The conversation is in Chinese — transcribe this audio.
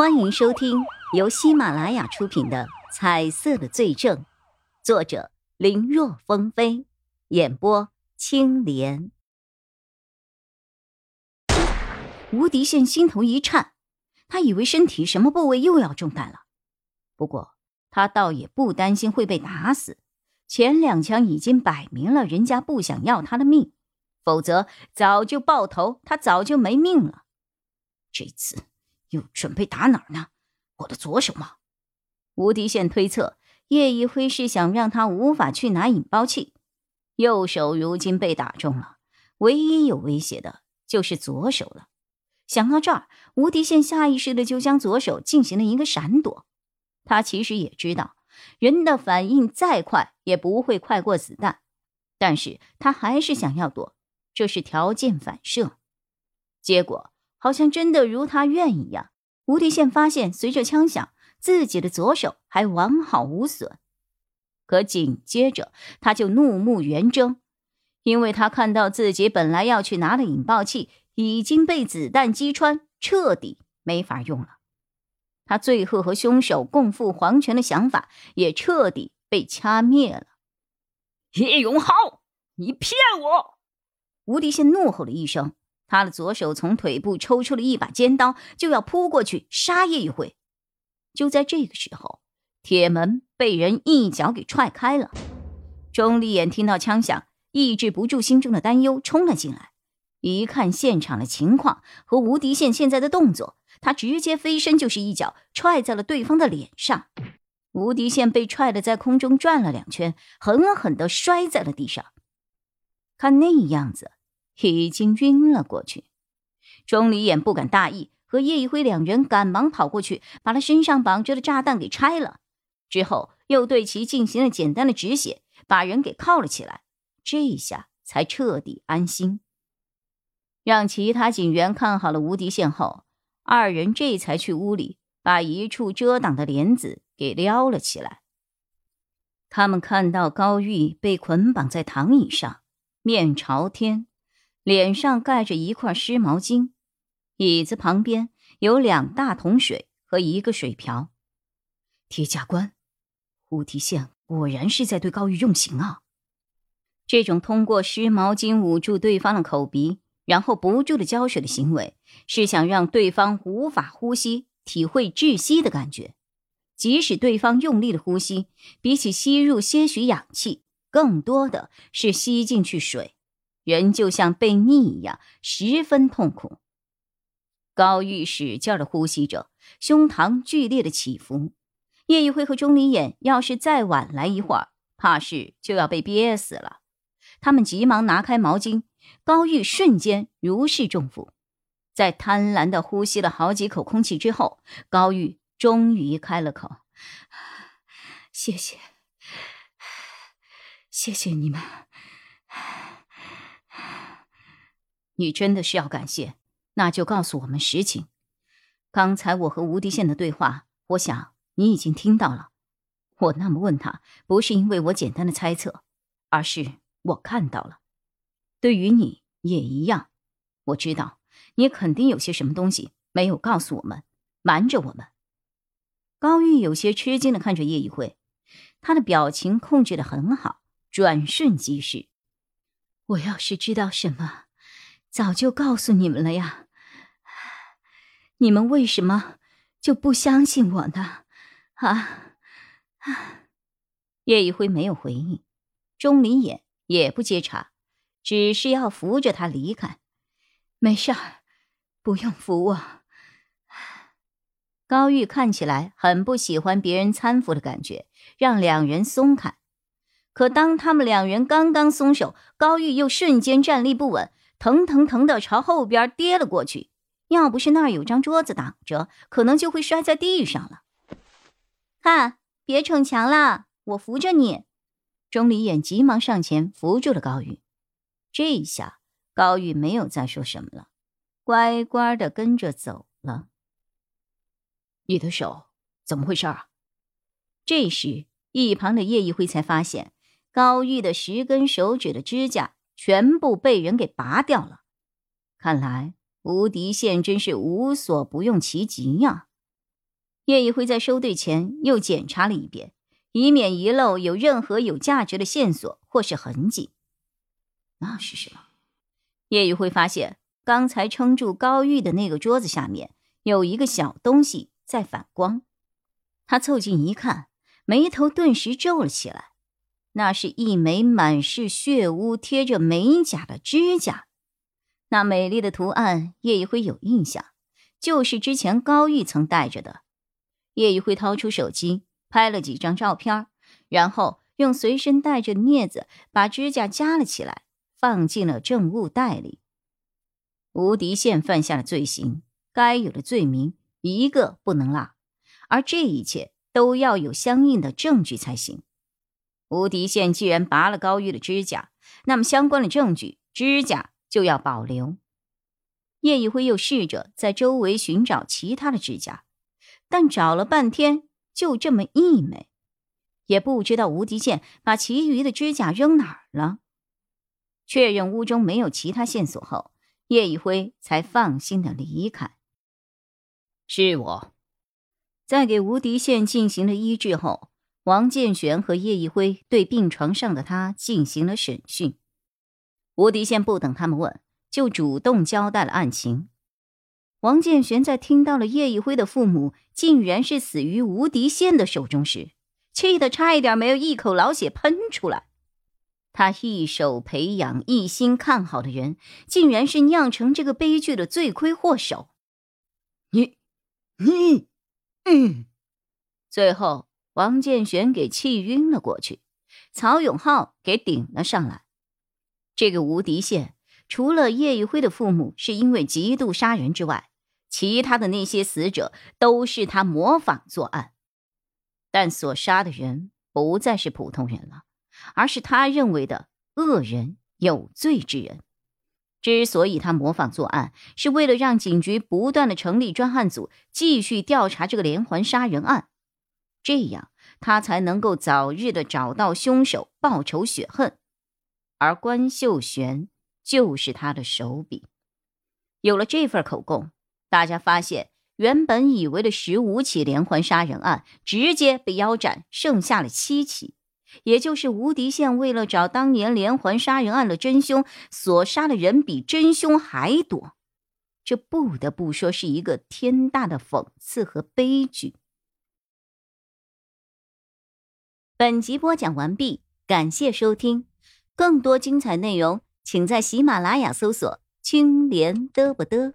欢迎收听由喜马拉雅出品的《彩色的罪证》，作者林若风飞，演播青莲。吴迪宪心头一颤，他以为身体什么部位又要中弹了。不过他倒也不担心会被打死，前两枪已经摆明了人家不想要他的命，否则早就爆头，他早就没命了。这次。又准备打哪儿呢？我的左手吗？吴迪宪推测，叶一辉是想让他无法去拿引爆器。右手如今被打中了，唯一有威胁的就是左手了。想到这儿，吴迪宪下意识的就将左手进行了一个闪躲。他其实也知道，人的反应再快也不会快过子弹，但是他还是想要躲，这是条件反射。结果。好像真的如他愿一样，吴迪宪发现，随着枪响，自己的左手还完好无损。可紧接着，他就怒目圆睁，因为他看到自己本来要去拿的引爆器已经被子弹击穿，彻底没法用了。他最后和凶手共赴黄泉的想法也彻底被掐灭了。叶永浩，你骗我！吴迪宪怒吼了一声。他的左手从腿部抽出了一把尖刀，就要扑过去杀叶一辉。就在这个时候，铁门被人一脚给踹开了。钟离眼听到枪响，抑制不住心中的担忧，冲了进来。一看现场的情况和吴迪宪现在的动作，他直接飞身就是一脚踹在了对方的脸上。吴迪宪被踹得在空中转了两圈，狠狠地摔在了地上。看那样子。已经晕了过去，钟离眼不敢大意，和叶一辉两人赶忙跑过去，把他身上绑着的炸弹给拆了，之后又对其进行了简单的止血，把人给铐了起来，这下才彻底安心。让其他警员看好了无敌线后，二人这才去屋里把一处遮挡的帘子给撩了起来。他们看到高玉被捆绑在躺椅上，面朝天。脸上盖着一块湿毛巾，椅子旁边有两大桶水和一个水瓢。铁甲官，胡提宪果然是在对高玉用刑啊！这种通过湿毛巾捂住对方的口鼻，然后不住的浇水的行为，是想让对方无法呼吸，体会窒息的感觉。即使对方用力的呼吸，比起吸入些许氧气，更多的是吸进去水。人就像被溺一样，十分痛苦。高玉使劲的呼吸着，胸膛剧烈的起伏。叶一辉和钟离眼要是再晚来一会儿，怕是就要被憋死了。他们急忙拿开毛巾，高玉瞬间如释重负。在贪婪的呼吸了好几口空气之后，高玉终于开了口：“谢谢，谢谢你们。”你真的是要感谢，那就告诉我们实情。刚才我和吴迪宪的对话，我想你已经听到了。我那么问他，不是因为我简单的猜测，而是我看到了。对于你也一样，我知道你肯定有些什么东西没有告诉我们，瞒着我们。高玉有些吃惊的看着叶一辉，他的表情控制的很好，转瞬即逝。我要是知道什么。早就告诉你们了呀，你们为什么就不相信我呢？啊啊！叶一辉没有回应，钟离眼也不接茬，只是要扶着他离开。没事儿，不用扶我。高玉看起来很不喜欢别人搀扶的感觉，让两人松开。可当他们两人刚刚松手，高玉又瞬间站立不稳。腾腾腾的朝后边跌了过去，要不是那儿有张桌子挡着，可能就会摔在地上了。看，别逞强了，我扶着你。钟离眼急忙上前扶住了高玉。这一下，高玉没有再说什么了，乖乖的跟着走了。你的手怎么回事啊？这时，一旁的叶一辉才发现高玉的十根手指的指甲。全部被人给拔掉了，看来无敌县真是无所不用其极呀！叶一辉在收队前又检查了一遍，以免遗漏有任何有价值的线索或是痕迹。那是什么？叶一辉发现，刚才撑住高玉的那个桌子下面有一个小东西在反光。他凑近一看，眉头顿时皱了起来。那是一枚满是血污、贴着美甲的指甲。那美丽的图案，叶一辉有印象，就是之前高玉曾戴着的。叶一辉掏出手机拍了几张照片，然后用随身带着镊子把指甲夹了起来，放进了证物袋里。吴迪宪犯下了罪行，该有的罪名一个不能落，而这一切都要有相应的证据才行。吴迪宪既然拔了高玉的指甲，那么相关的证据，指甲就要保留。叶一辉又试着在周围寻找其他的指甲。但找了半天，就这么一枚，也不知道吴迪宪把其余的指甲扔哪儿了。确认屋中没有其他线索后，叶一辉才放心的离开。是我，在给吴迪宪进行了医治后，王建玄和叶一辉对病床上的他进行了审讯。吴迪宪不等他们问，就主动交代了案情。王建玄在听到了叶一辉的父母竟然是死于吴迪宪的手中时，气得差一点没有一口老血喷出来。他一手培养、一心看好的人，竟然是酿成这个悲剧的罪魁祸首。你，你，嗯。最后，王建玄给气晕了过去，曹永浩给顶了上来。这个吴迪宪，除了叶一辉的父母是因为嫉妒杀人之外，其他的那些死者都是他模仿作案，但所杀的人不再是普通人了，而是他认为的恶人、有罪之人。之所以他模仿作案，是为了让警局不断的成立专案组，继续调查这个连环杀人案，这样他才能够早日的找到凶手，报仇雪恨。而关秀玄就是他的手笔。有了这份口供。大家发现，原本以为的十五起连环杀人案，直接被腰斩，剩下了七起。也就是吴迪宪为了找当年连环杀人案的真凶，所杀的人比真凶还多。这不得不说是一个天大的讽刺和悲剧。本集播讲完毕，感谢收听，更多精彩内容，请在喜马拉雅搜索“青莲嘚不嘚”。